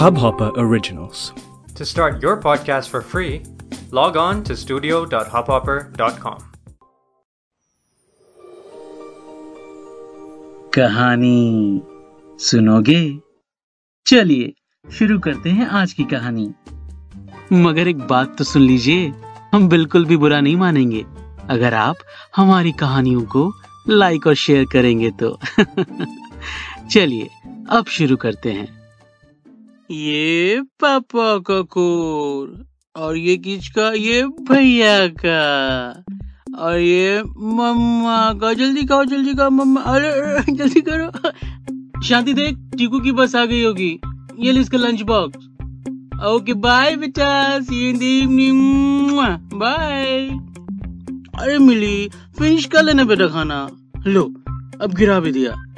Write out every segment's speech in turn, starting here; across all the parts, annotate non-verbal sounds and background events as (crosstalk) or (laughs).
Hubhopper Originals. To start your podcast for free, log on to studio.hubhopper.com. कहानी सुनोगे चलिए शुरू करते हैं आज की कहानी मगर एक बात तो सुन लीजिए हम बिल्कुल भी बुरा नहीं मानेंगे अगर आप हमारी कहानियों को लाइक और शेयर करेंगे तो (laughs) चलिए, अब शुरू करते हैं। ये पापा का कोर, और ये किसका? ये भैया का, और ये मम्मा का। जल्दी खाओ जल्दी खाओ, मम्मा। अरे, जल्दी करो। शांति देख, टीकू की बस आ गई होगी। ये ले इसका लंच बॉक्स ओके बाय बेटा। See in the evening bye अरे मिली फिनिश कर लेना बेटा खाना। लो, अब गिरा भी दिया।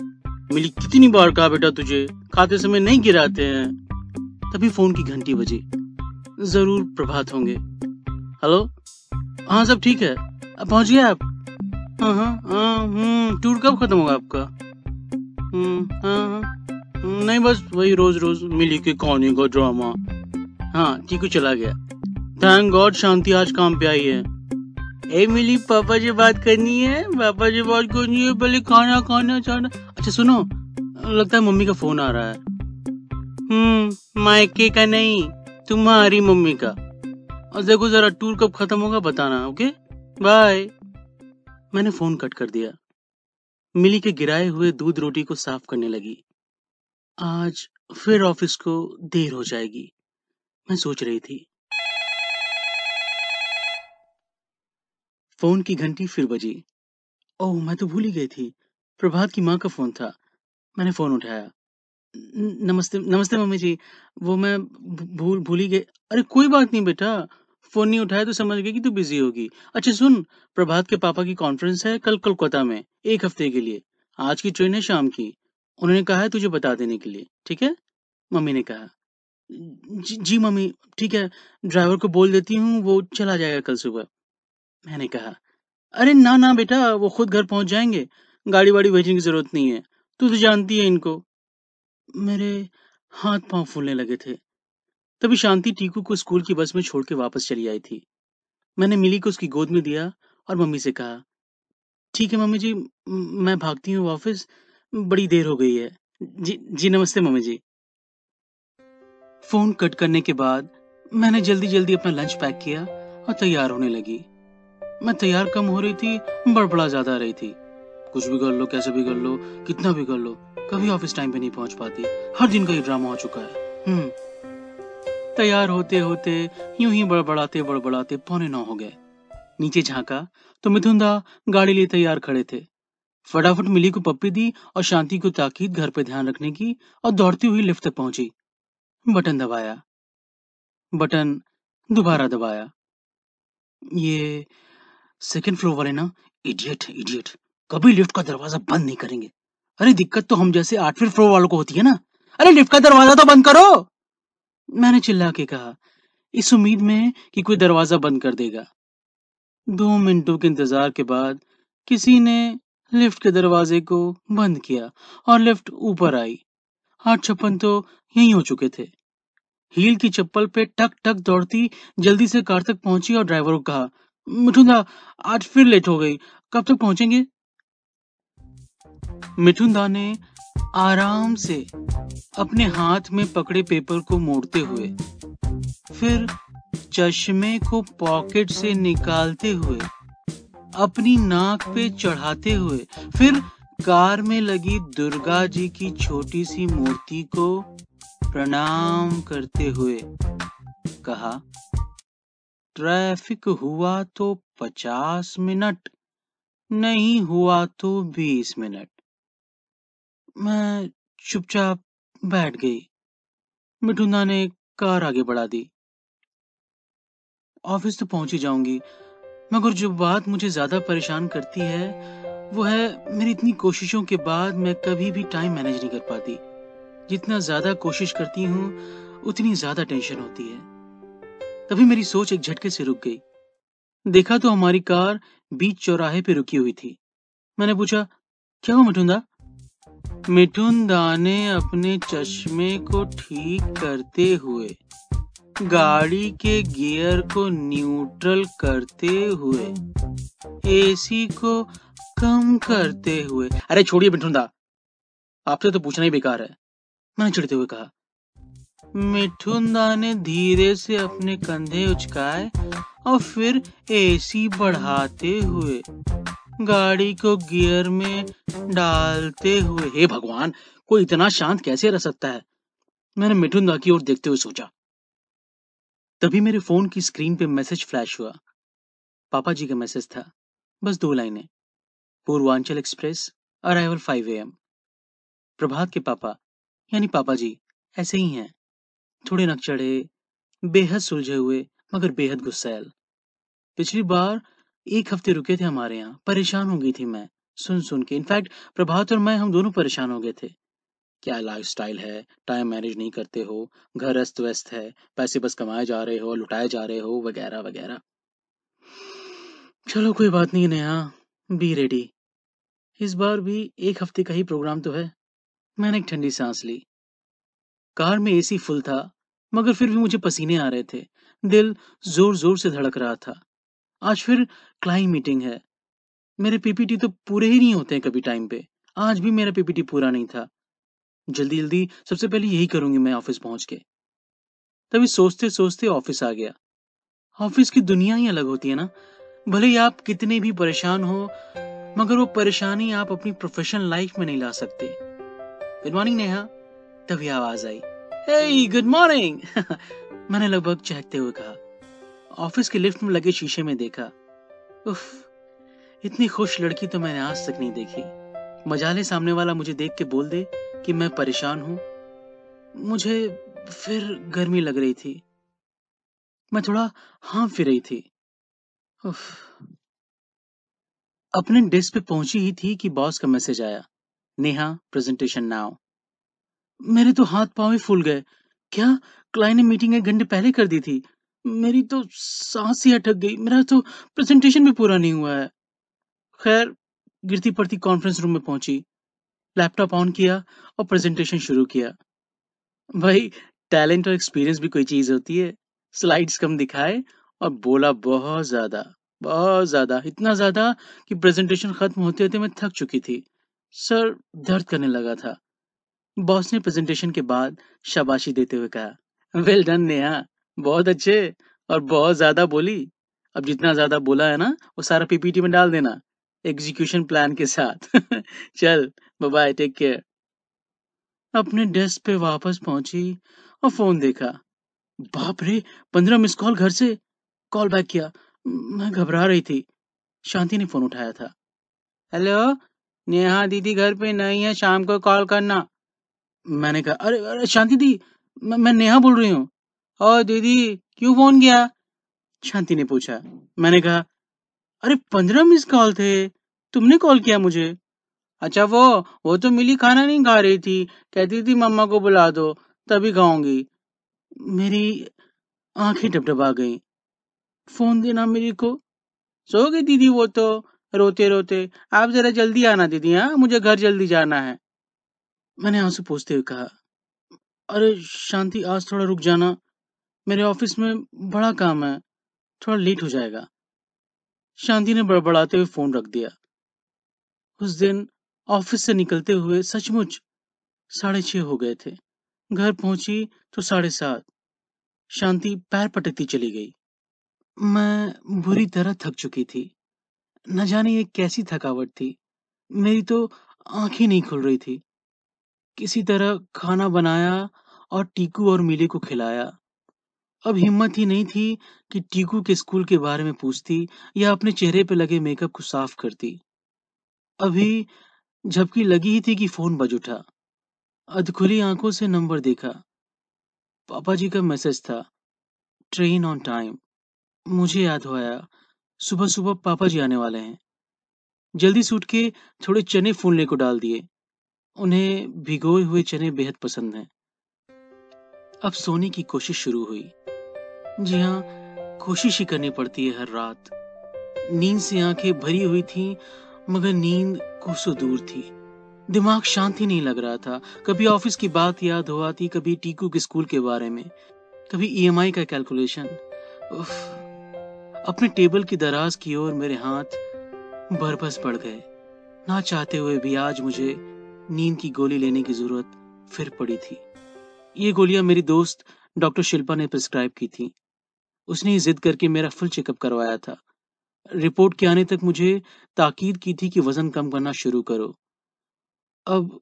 मिली कितनी बार कहा बेटा तुझे? खाते समय नहीं गिराते हैं। तभी फ़ोन की घंटी बजी। ज़रूर प्रभात होंगे। हेलो? हाँ सब ठीक है। अब पहुँच गए आप। हाँ हाँ हाँ हम्म टूर कब खत्म होगा आपका? हम्म हाँ हम्म, नहीं बस वही रोज रोज मिली के कहानी का ड्रामा। हाँ चीकू चला गया। थैंक गॉड शांति आज काम पे आई है। ए मिली पापा से बात करनी है? पापा से बात करनी है पहले खाना खाना चाहना अच्छा सुनो। लगता है मम्मी का फ़ोन आ रहा है। हम्म मायके का नहीं, तुम्हारी मम्मी का। और देखो जरा टूर कब खत्म होगा बताना ओके बाय मैंने फ़ोन कट कर दिया। मिली के गिराए हुए दूध रोटी को साफ़ करने लगी। आज फिर ऑफ़िस को देर हो जाएगी। मैं सोच रही थी। फ़ोन की घंटी फिर बजी। ओह, मैं तो भूल ही गई थी। प्रभात की माँ का फ़ोन था। मैंने फ़ोन उठाया। "न- नमस्ते नमस्ते मम्मी जी। वो मैं भूल भूल ही गई अरे, कोई बात नहीं बेटा। फ़ोन नहीं उठाया तो समझ गए कि तू बिज़ी होगी। अच्छा सुन, प्रभात के पापा की कॉन्फ्रेंस है कल कोलकाता में, एक हफ़्ते के लिए। आज की ट्रेन है शाम की। उन्होंने कहा है तुझे बता देने के लिए। ठीक है? मम्मी ने कहा। जी मम्मी, ठीक है। ड्राइवर को बोल देती हूँ, वो चला जाएगा कल सुबह मैंने कहा। अरे, ना ना बेटा, वो खुद घर पहुँच जाएँगे। गाड़ी वाड़ी भेजने की ज़रूरत नहीं है। तू तो जानती है इनको। मेरे हाथ पाँव फूलने लगे थे। तभी शांति टीकू को स्कूल की बस में छोड़ के वापस चली आई थी। मैंने मिली को उसकी गोद में दिया और मम्मी से कहा, ठीक है मम्मी जी, मैं भागती हूँ ऑफ़िस बड़ी देर हो गई है। जी जी, नमस्ते मम्मी जी। फ़ोन कट करने के बाद मैंने जल्दी जल्दी अपना लंच पैक किया और तैयार होने लगी। मैं तैयार कम हो रही थी, बड़बड़ा ज़्यादा रही थी। कुछ भी कर लो, कैसे भी कर लो, कितना भी कर लो, कभी ऑफ़िस टाइम पे नहीं पहुँच पाती। हर दिन का ये ड्रामा हो चुका है। हम्म। तैयार होते होते, यूँ ही बड़बड़ाते बड़बड़ाते पौने नौ हो गए। नीचे झांका तो मिथुन दा गाड़ी लिए तैयार खड़े थे। फटाफट मिली को पप्पी दी और शांति को ताकीद घर पे ध्यान रखने की और दौड़ती हुई लिफ्ट तक पहुँची। बटन दबाया। बटन दोबारा दबाया। ये सेकंड फ्लोर वाले ना इडियट इडियट कभी लिफ्ट का दरवाज़ा बंद नहीं करेंगे। अरे, दिक्कत तो हम जैसे आठवें फ्लोर वालों को होती है ना। अरे, लिफ्ट का दरवाज़ा तो बंद करो। मैंने चिल्ला के कहा, इस उम्मीद में कि कोई दरवाज़ा बंद कर देगा। दो मिनटों के इंतज़ार के बाद किसी ने लिफ्ट के दरवाजे को बंद किया और लिफ्ट ऊपर आई। आठ छप्पन तो यही हो चुके थे। हील की चप्पल पे टक टक दौड़ती जल्दी से कार तक पहुँची और ड्राइवर को कहा, मिठुंदा, आज फिर लेट हो गई। कब तक पहुँचेंगे? मिठुंदा ने आराम से अपने हाथ में पकड़े पेपर को मोड़ते हुए, फिर चश्मे को पॉकेट से निकालते हुए, अपनी नाक पे चढ़ाते हुए, फिर कार में लगी दुर्गा जी की छोटी सी मूर्ति को प्रणाम करते हुए कहा, ट्रैफ़िक हुआ तो पचास मिनट, नहीं हुआ तो बीस मिनट। मैं चुपचाप बैठ गई। मिठुना ने कार आगे बढ़ा दी। ऑफ़िस तो पहुँच ही जाऊँगी, मगर जो बात मुझे ज़्यादा परेशान करती है, वो है मेरी इतनी कोशिशों के बाद मैं कभी भी टाइम मैनेज नहीं कर पाती। जितना ज़्यादा कोशिश करती हूँ, उतनी ज़्यादा टेंशन होती है। तभी मेरी सोच एक झटके से रुक गई। देखा तो हमारी कार बीच चौराहे पे रुकी हुई थी। मैंने पूछा, क्या हुआ मिठुंदा मिठुन दा ने अपने चश्मे को ठीक करते हुए, गाड़ी के गियर को न्यूट्रल करते हुए एसी को कम करते हुए। अरे छोड़िए मिठुन दा, आपसे तो पूछना ही बेकार है। मैंने चिढ़ते हुए कहा। मिठुन दा ने धीरे से अपने कंधे उचकाए और फिर एसी बढ़ाते हुए गाड़ी को गियर में डालते हुए, हे भगवान, कोई इतना शांत कैसे रह सकता है? मैंने मिठुन दा की ओर देखते हुए सोचा। तभी मेरे फ़ोन की स्क्रीन पे मैसेज फ्लैश हुआ। पापा जी का मैसेज था। बस दो लाइनें। Purvanchal express, arrival five AM Prabhat के पापा, यानी पापा जी, ऐसे ही हैं। थोड़े नक चढ़े बेहद सुलझे हुए, मगर बेहद गुस्सैल। पिछली बार एक हफ़्ते रुके थे हमारे यहाँ। परेशान हो गई थी मैं, सुन सुन के। इनफैक्ट प्रभात और मैं हम दोनों परेशान हो गए थे। क्या लाइफ स्टाइल है? टाइम मैनेज नहीं करते हो। घर अस्त व्यस्त है। पैसे बस कमाए जा रहे हो, लुटाए जा रहे हो, वगैरह वगैरह। चलो, कोई बात नहीं नेहा बी रेडी इस बार भी एक हफ़्ते का ही प्रोग्राम तो है। मैंने एक ठंडी सांस ली। कार में एसी फुल था, मगर फिर भी मुझे पसीने आ रहे थे। दिल ज़ोर ज़ोर से धड़क रहा था। आज फिर क्लाइंट मीटिंग है। मेरे पीपीटी तो पूरे ही नहीं होते हैं कभी टाइम पे। आज भी मेरा पीपीटी पूरा नहीं था। जल्दी जल्दी सबसे पहले यही करूँगी मैं ऑफ़िस पहुँच के। तभी सोचते सोचते ऑफ़िस आ गया। ऑफ़िस की दुनिया ही अलग होती है ना। भले ही आप कितने भी परेशान हो, मगर वो परेशानी आप अपनी प्रोफेशनल लाइफ में नहीं ला सकते। Good morning Neha. तभी आवाज़ आई। हे गुड मॉर्निंग मैंने लगभग चहकते हुए कहा। ऑफ़िस के लिफ्ट में लगे शीशे में देखा। उफ, इतनी खुश लड़की तो मैंने आज तक नहीं देखी। मजाले सामने वाला मुझे देख के बोल दे कि मैं परेशान हूँ। मुझे फिर गर्मी लग रही थी। मैं थोड़ा हाँ फिर रही थी। उफ, अपने डेस्क पे पहुँची ही थी कि बॉस का मैसेज आया। Neha, presentation now. मेरे तो हाथ पाँव ही फूल गए। क्या क्लाइंट ने मीटिंग एक घंटे पहले कर दी थी? मेरी तो सांस ही अटक गई। मेरा तो प्रेजेंटेशन भी पूरा नहीं हुआ है। खैर, गिरती पड़ती कॉन्फ्रेंस रूम में पहुँची। लैपटॉप ऑन किया और प्रेजेंटेशन शुरू किया। भाई टैलेंट और एक्सपीरियंस भी कोई चीज़ होती है। स्लाइड्स कम दिखाए और बोला बहुत ज़्यादा बहुत ज़्यादा। इतना ज़्यादा कि प्रेजेंटेशन खत्म होते होते मैं थक चुकी थी। सर, दर्द करने लगा था। बॉस ने प्रेजेंटेशन के बाद शाबाशी देते हुए कहा वेल डन नेहा। बहुत अच्छे और बहुत ज़्यादा बोली। अब जितना ज़्यादा बोला है ना वो सारा पीपीटी में डाल देना एग्जीक्यूशन प्लान के साथ। (laughs) चल बाय टेक केयर अपने डेस्क पे वापस पहुँची और फ़ोन देखा। बाप रे पंद्रह मिस कॉल घर से। कॉल बैक किया। मैं घबरा रही थी। शांति ने फ़ोन उठाया था। हेलो नेहा दीदी घर पे नहीं है शाम को कॉल करना। मैंने कहा अरे अरे शांति दी मैं, मैं नेहा बोल रही हूँ। और दीदी, क्यों फ़ोन किया? शांति ने पूछा। मैंने कहा, अरे, पंद्रह मिस कॉल थे। तुमने कॉल किया मुझे? अच्छा वो वो तो मिली खाना नहीं खा रही थी। कहती थी, मम्मा को बुला दो, तभी खाऊँगी। मेरी आँखें डबडबा गई। फ़ोन देना मेरी को? सो गई दीदी, वो तो रोते रोते आप जरा जल्दी आना, दीदी हाँ? मुझे घर जल्दी जाना है। मैंने आँसू पूछते हुए कहा, अरे, शांति, आज थोड़ा रुक जाना। मेरे ऑफ़िस में बड़ा काम है। थोड़ा लेट हो जाएगा। शांति ने बड़बड़ाते हुए फ़ोन रख दिया। उस दिन ऑफ़िस से निकलते हुए सचमुच साढ़े छह हो गए थे। घर पहुँची तो साढ़े सात। शांति पैर पटकती चली गई। मैं बुरी तरह थक चुकी थी। न जाने ये कैसी थकावट थी। मेरी तो आँखें नहीं खुल रही थी। किसी तरह खाना बनाया और टीकू और मिली को खिलाया। अब हिम्मत ही नहीं थी कि टीकू के स्कूल के बारे में पूछती या अपने चेहरे पे लगे मेकअप को साफ़ करती। अभी झपकी लगी ही थी कि फ़ोन बज उठा। अधखुली आँखों से नंबर देखा। पापा जी का मैसेज था, ट्रेन ऑन टाइम। मुझे याद हो आया, सुबह सुबह पापा जी आने वाले हैं। जल्दी से उठ के थोड़े चने फूलने को डाल दिए। उन्हें भिगोए हुए चने बेहद पसंद हैं। अब सोने की कोशिश शुरू हुई। जी हाँ कोशिश ही करनी पड़ती है हर रात। नींद से आँखें भरी हुई थी, मगर नींद कोसों दूर थी। दिमाग शांति नहीं लग रहा था। कभी ऑफ़िस की बात याद हो आती, कभी टीकू के स्कूल के बारे में, कभी ईएमआई का कैलकुलेशन अपने टेबल की दराज की ओर मेरे हाथ बरबस पड़ गए। ना चाहते हुए भी आज मुझे नींद की गोली लेने की ज़रूरत फिर पड़ी थी। ये गोलियाँ मेरी दोस्त डॉक्टर शिल्पा ने प्रिस्क्राइब की थी। उसने ही जिद करके मेरा फुल चेकअप करवाया था। रिपोर्ट के आने तक मुझे ताकीद की थी कि वज़न कम करना शुरू करो। अब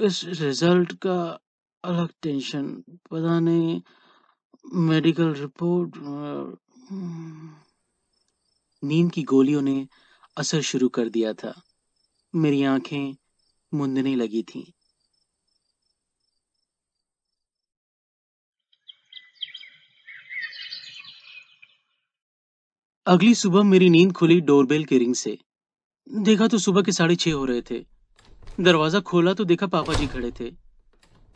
इस रिज़ल्ट का अलग टेंशन, पता नहीं, मेडिकल रिपोर्ट नींद की गोलियों ने असर शुरू कर दिया था। मेरी आँखें मुंदने लगी थीं। अगली सुबह मेरी नींद खुली डोरबेल के रिंग से। देखा तो सुबह के साढ़े छह हो रहे थे। दरवाज़ा खोला तो देखा पापा जी खड़े थे।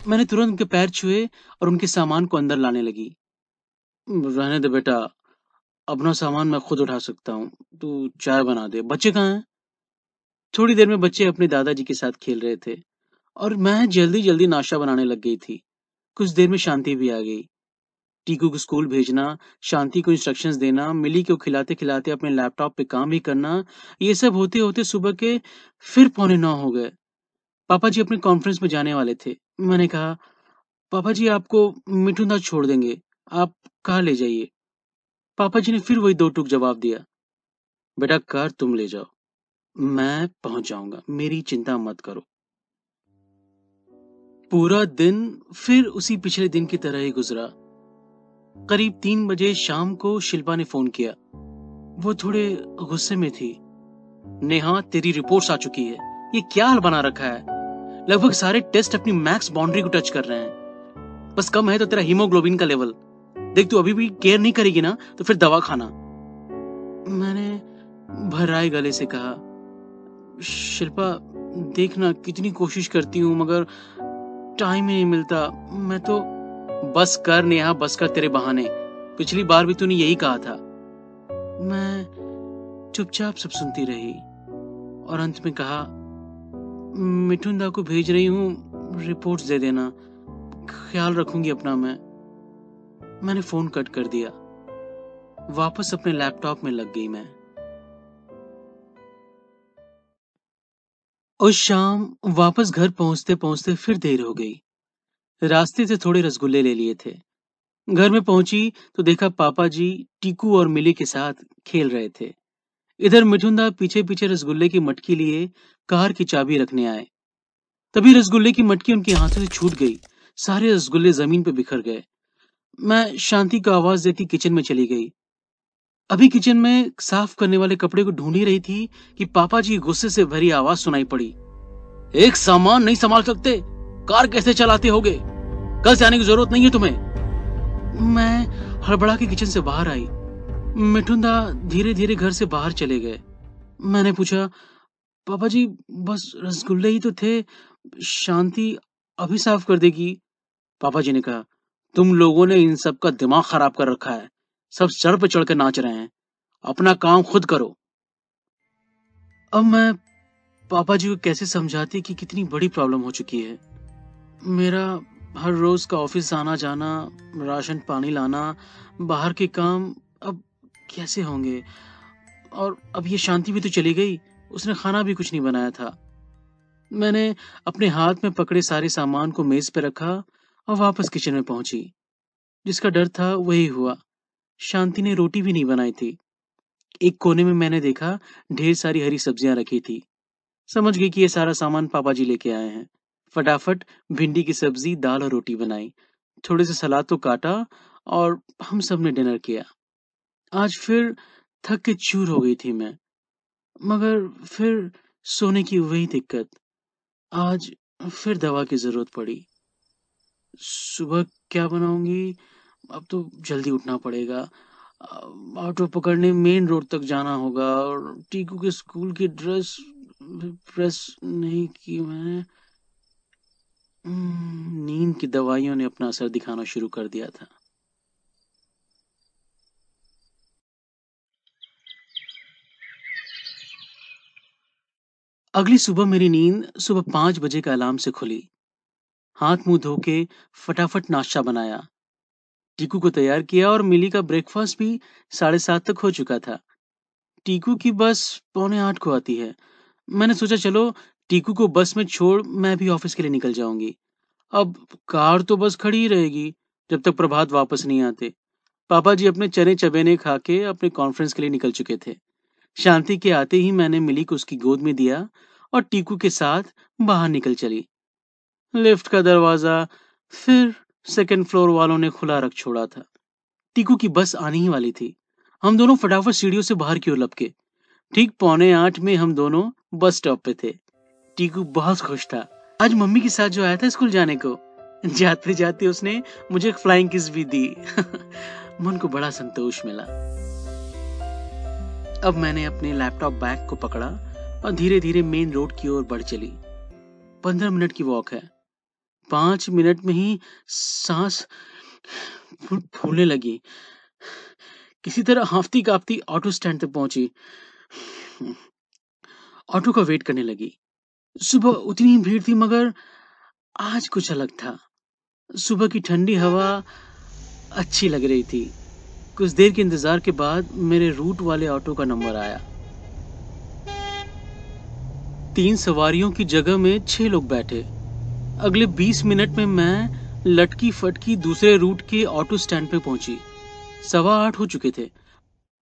मैंने तुरंत उनके पैर छुए और उनके सामान को अंदर लाने लगी। रहने दे बेटा, अपना सामान मैं खुद उठा सकता हूँ। तू चाय बना दे। बच्चे कहाँ हैं? थोड़ी देर में बच्चे अपने दादाजी के साथ खेल रहे थे और मैं जल्दी जल्दी नाश्ता बनाने लग गई थी। कुछ देर में शांति भी आ गई। टीकू को स्कूल भेजना, शांति को इंस्ट्रक्शंस देना, मिली को खिलाते खिलाते अपने लैपटॉप पे काम भी करना, ये सब होते होते सुबह के फिर पौने नौ हो गए। पापा जी अपने कॉन्फ्रेंस में जाने वाले थे। मैंने कहा, पापा जी, आपको मिठुंदा छोड़ देंगे। आप कहा ले जाइए? पापा जी ने फिर वही दो टूक जवाब दिया, बेटा कार तुम ले जाओ। मैं पहुँच जाऊँगा। मेरी चिंता मत करो। पूरा दिन फिर उसी पिछले दिन की तरह ही गुजरा। करीब तीन बजे शाम को शिल्पा ने फ़ोन किया। वो थोड़े गुस्से में थी। नेहा, तेरी रिपोर्ट्स आ चुकी है। ये क्या हाल बना रखा है? लगभग सारे टेस्ट अपनी मैक्स बाउंड्री को टच कर रहे हैं। बस कम है तो तेरा हीमोग्लोबिन का लेवल। देख, तू अभी भी केयर नहीं करेगी ना तो फिर दवा खाना। मैंने भर्राए गले से कहा, शिल्पा, देखना, कितनी कोशिश करती हूँ, मगर टाइम ही नहीं मिलता। मैं तो बस कर नेहा बस कर तेरे बहाने। पिछली बार भी तूने यही कहा था। मैं चुपचाप सब सुनती रही और अंत में कहा, मिठुंदा को भेज रही हूँ, रिपोर्ट्स दे देना। ख्याल रखूँगी अपना मैं। मैंने फ़ोन कट कर दिया। वापस अपने लैपटॉप में लग गई मैं। उस शाम वापस घर पहुँचते पहुँचते फिर देर हो गई। रास्ते से थोड़े रसगुल्ले ले लिए थे। घर में पहुँची तो देखा पापा जी टीकू और मिली के साथ खेल रहे थे। इधर मिठुंदा पीछे पीछे रसगुल्ले की मटकी लिए कार की चाबी रखने आए। तभी रसगुल्ले की मटकी उनके हाथों से छूट गई। सारे रसगुल्ले ज़मीन पर बिखर गए। मैं शांति को आवाज़ देती किचन में चली गई। अभी किचन में साफ़ करने वाले कपड़े को ढूंढ ही रही थी कि पापा जी गुस्से से भरी आवाज़ सुनाई पड़ी। एक सामान नहीं संभाल सकते। कार कैसे चलाते होगे? कल से आने की ज़रूरत नहीं है तुम्हें? मैं हड़बड़ा के किचन से बाहर आई। मिठुंदा धीरे धीरे घर से बाहर चले गए। मैंने पूछा, पापा जी, बस रसगुल्ले ही तो थे, शांति अभी साफ़ कर देगी? पापा जी ने कहा, तुम लोगों ने इन सब का दिमाग खराब कर रखा है। सब सर पर चढ़ कर नाच रहे हैं। अपना काम खुद करो। अब मैं पापा जी को कैसे समझाती कि कितनी बड़ी प्रॉब्लम हो चुकी है? मेरा हर रोज का ऑफ़िस आना जाना, राशन पानी लाना, बाहर के काम, अब कैसे होंगे? और अब ये शांति भी तो चली गई, उसने खाना भी कुछ नहीं बनाया था। मैंने अपने हाथ में पकड़े सारे सामान को मेज पर रखा और वापस किचन में पहुँची। जिसका डर था वही हुआ। शांति ने रोटी भी नहीं बनाई थी। एक कोने में मैंने देखा ढेर सारी हरी सब्ज़ियाँ रखी थी। समझ गई कि ये सारा सामान पापा जी लेके आए हैं। फटाफट भिंडी की सब्ज़ी, दाल और रोटी बनाई। थोड़े से सलाद तो काटा और हम सबने डिनर किया। आज फिर थक के चूर हो गई थी मैं, मगर फिर सोने की वही दिक्कत। आज फिर दवा की ज़रूरत पड़ी। सुबह क्या बनाऊँगी? अब तो जल्दी उठना पड़ेगा। ऑटो पकड़ने मेन रोड तक जाना होगा और टीकू के स्कूल की ड्रेस प्रेस नहीं की मैंने। नींद की दवाइयों ने अपना असर दिखाना शुरू कर दिया था। अगली सुबह मेरी नींद सुबह पाँच बजे का अलार्म से खुली। हाथ मुँह धो के फटाफट नाश्ता बनाया। टीकू को तैयार किया और मिली का ब्रेकफास्ट भी साढ़े सात तक हो चुका था। टीकू की बस पौने आठ को आती है। मैंने सोचा, चलो टीकू को बस में छोड़ मैं भी ऑफ़िस के लिए निकल जाऊँगी। अब कार तो बस खड़ी ही रहेगी, जब तक प्रभात वापस नहीं आते। पापा जी अपने चने चबेने खा के अपने कॉन्फ्रेंस के लिए निकल चुके थे। शांति के आते ही मैंने मिली को उसकी गोद में दिया और टीकू के साथ बाहर निकल चली। लिफ्ट का दरवाज़ा, फिर सेकंड फ्लोर वालों ने खुला रख छोड़ा था। टीकू की बस आने ही वाली थी। हम दोनों फटाफट सीढ़ियों से बाहर की ओर लपके। ठीक पौने आठ में हम दोनों बस स्टॉप पे थे। टीकू बहुत खुश था। आज मम्मी के साथ जो आया था स्कूल जाने को, जाते जाते उसने मुझे एक फ्लाइंग किस भी दी। (laughs) मन को बड़ा संतोष मिला। अब मैंने अपने लैपटॉप बैग को पकड़ा और धीरे धीरे मेन रोड की ओर बढ़ चली। पंद्रह मिनट की वॉक है। पाँच मिनट में ही सांस फूलने लगी। किसी तरह हाफती काफती ऑटो स्टैंड तक पहुँची। ऑटो का वेट करने लगी। सुबह उतनी भीड़ थी, मगर आज कुछ अलग था। सुबह की ठंडी हवा अच्छी लग रही थी। कुछ देर के इंतज़ार के बाद मेरे रूट वाले ऑटो का नंबर आया। तीन सवारियों की जगह में छह लोग बैठे। अगले बीस मिनट में मैं लटकी फटकी दूसरे रूट के ऑटो स्टैंड पे पहुँची। सवा आठ हो चुके थे।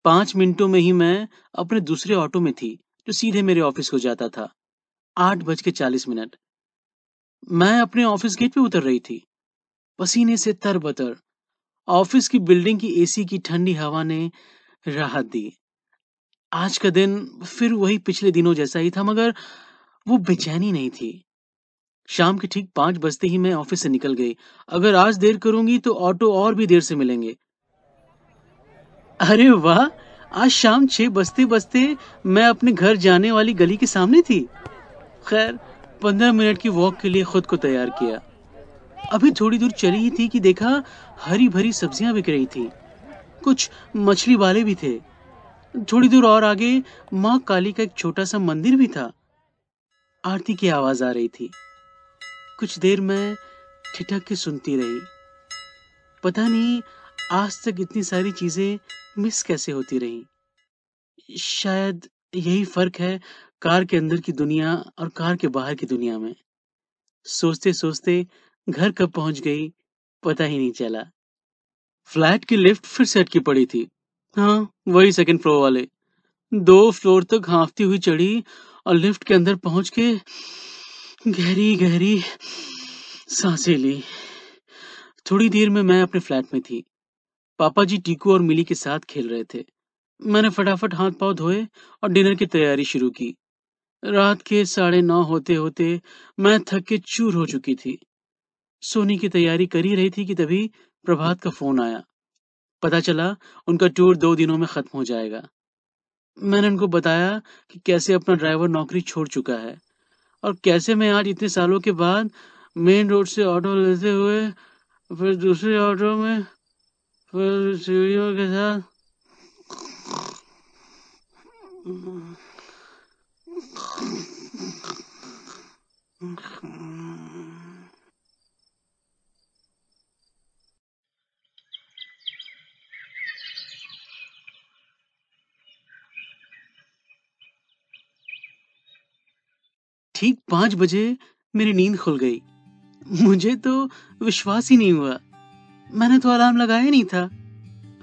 पाँच मिनटों में ही मैं अपने दूसरे ऑटो में थी, जो सीधे मेरे ऑफ़िस को जाता था। आठ बज के चालीस मिनट। मैं अपने ऑफ़िस गेट पे उतर रही थी। पसीने से तरबतर। ऑफ़िस की बिल्डिंग की एसी की ठंडी हवा ने राहत दी। आज का दिन फिर वही पिछले दिनों जैसा ही था, मगर वो बेचैनी नहीं थी। शाम के ठीक पाँच बजते ही मैं ऑफ़िस से निकल गई। अगर आज देर करूँगी तो ऑटो और भी देर से मिलेंगे। अरे वाह! आज शाम छह बजते बजते मैं अपने घर जाने वाली गली के सामने थी। खैर, पंद्रह मिनट की वॉक के लिए खुद को तैयार किया। अभी थोड़ी दूर चली ही थी कि देखा, हरी भरी सब्ज़ियाँ बिक रही थी। कुछ मछली वाले भी थे। थोड़ी दूर और आगे माँ काली का एक छोटा सा मंदिर भी था। आरती की आवाज़ आ रही थी। कुछ देर मैं ठिठक के सुनती रही। पता नहीं आज तक इतनी सारी चीज़ें मिस कैसे होती रही। शायद यही फ़र्क है कार के अंदर की दुनिया और कार के बाहर की दुनिया में। सोचते सोचते घर कब पहुँच गई, पता ही नहीं चला। फ्लैट की लिफ्ट फिर सेट की पड़ी थी। हाँ वही सेकंड फ्लोर वाले। दो फ्लोर तक हाँफती हुई चढ़ी और लिफ्ट के अंदर पहुँच के गहरी गहरी साँसें ली। थोड़ी देर में मैं अपने फ्लैट में थी। पापा जी टीकू और मिली के साथ खेल रहे थे। मैंने फटाफट हाथ पाँव धोए और डिनर की तैयारी शुरू की। रात के साढ़े नौ होते होते मैं थक के चूर हो चुकी थी। सोने की तैयारी कर ही रही थी कि तभी प्रभात का फ़ोन आया। पता चला उनका टूर दो दिनों में खत्म हो जाएगा। मैंने उनको बताया कि कैसे अपना ड्राइवर नौकरी छोड़ चुका है और कैसे मैं आज इतने सालों के बाद मेन रोड से ऑटो लेते हुए, फिर दूसरे ऑटो में, फिर सीढ़ियों के साथ ठीक पाँच बजे मेरी नींद खुल गई। मुझे तो विश्वास ही नहीं हुआ। मैंने तो अलार्म लगाया नहीं था।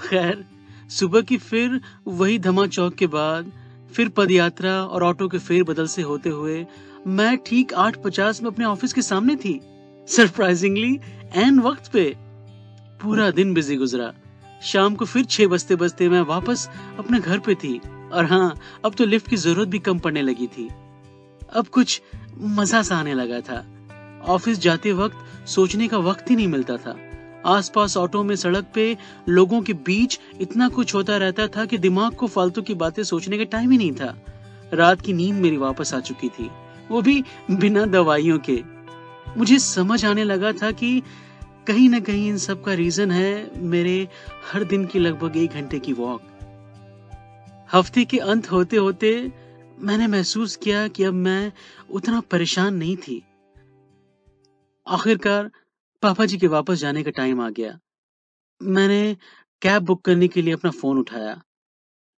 खैर, सुबह की फिर वही धमा चौक के बाद फिर पदयात्रा और ऑटो के फेर बदल से होते हुए मैं ठीक आठ पचास में अपने ऑफ़िस के सामने थी। सरप्राइजिंगली एन वक्त पे पूरा दिन बिज़ी गुजरा। शाम को फिर छह बजते बजते मैं वापस अपने घर पे थी और हाँ अब तो लिफ्ट की ज़रूरत भी कम पड़ने लगी थी। अब कुछ मज़ा सा आने लगा था। ऑफ़िस जाते वक्त सोचने का वक्त ही नहीं मिलता था। आसपास ऑटो में, सड़क पे, लोगों के बीच इतना कुछ होता रहता था कि दिमाग को फालतू की बातें सोचने का टाइम ही नहीं था। रात की नींद मेरी वापस आ चुकी थी, वो भी बिना दवाइयों के। मुझे समझ आने लगा था कि कहीं ना कहीं इन सब का रीजन है मेरे हर दिन की लगभग एक घंटे की वॉक। हफ़्ते के अंत होते होते मैंने महसूस किया कि अब मैं उतना परेशान नहीं थी। आखिरकार पापा जी के वापस जाने का टाइम आ गया। मैंने कैब बुक करने के लिए अपना फ़ोन उठाया।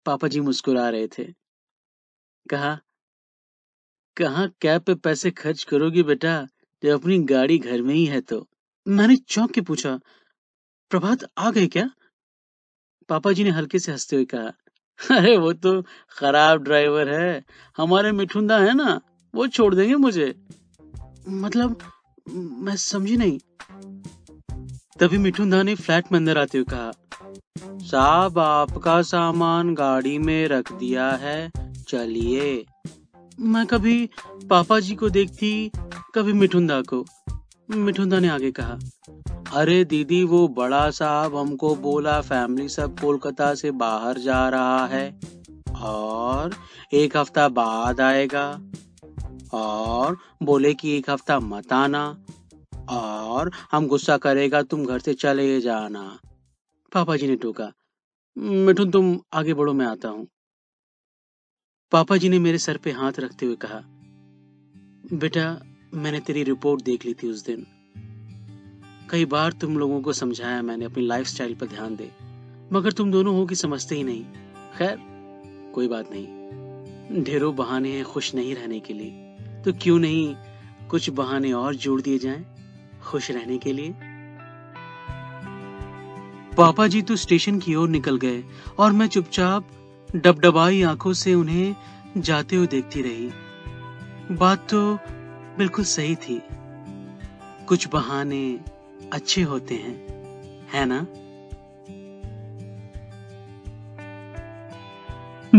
पापा जी मुस्कुरा रहे थे। कहा कहा कैब पे पैसे खर्च करोगी बेटा? जब अपनी गाड़ी घर में ही है तो। मैंने चौंक के पूछा, प्रभात आ गए क्या? पापा जी ने हल्के से हँसते हुए कहा, अरे वो तो खराब ड्राइवर है। हमारे मिठुंदा है ना, वो छोड़ देंगे मुझे। मतलब मैं समझी नहीं। तभी मिठुंदा ने फ्लैट में अंदर आते हुए कहा, साहब, आपका सामान गाड़ी में रख दिया है, चलिए। मैं कभी पापा जी को देखती, कभी मिठुंदा को। मिठुंदा ने आगे कहा, अरे दीदी, वो बड़ा साहब हमको बोला, फैमिली सब कोलकाता से बाहर जा रहा है और एक हफ़्ता बाद आएगा और बोले कि एक हफ़्ता मत आना। और हम गुस्सा करेगा, तुम घर से चले जाना। पापा जी ने टोका, मिठुन तुम आगे बढ़ो, मैं आता हूँ। पापा जी ने मेरे सर पे हाथ रखते हुए कहा, बेटा, मैंने तेरी रिपोर्ट देख ली थी उस दिन। कई बार तुम लोगों को समझाया मैंने, अपनी लाइफस्टाइल पर ध्यान दे, मगर तुम दोनों हो कि समझते ही नहीं। खैर, कोई बात नहीं। ढेरों बहाने हैं खुश नहीं रहने के लिए तो क्यों नहीं कुछ बहाने और जोड़ दिए जाएँ? खुश रहने के लिए। पापा जी तो स्टेशन की ओर निकल गए और मैं चुपचाप डबडबाई आँखों से उन्हें जाते हुए देखती रही। बात तो बिल्कुल सही थी। कुछ बहाने अच्छे होते हैं, है ना?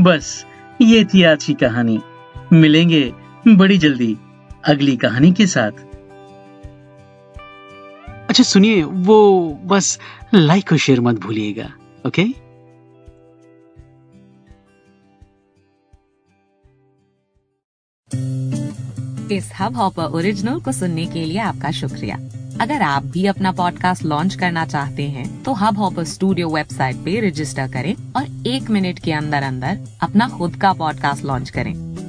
बस, ये थी आज की कहानी। मिलेंगे बड़ी जल्दी अगली कहानी के साथ। अच्छा सुनिए वो बस लाइक और शेयर मत भूलिएगा ओके इस हब हॉपर ओरिजिनल को सुनने के लिए आपका शुक्रिया। अगर आप भी अपना पॉडकास्ट लॉन्च करना चाहते हैं, तो हब हॉपर स्टूडियो वेबसाइट पे रजिस्टर करें और एक मिनट के अंदर अंदर अपना खुद का पॉडकास्ट लॉन्च करें।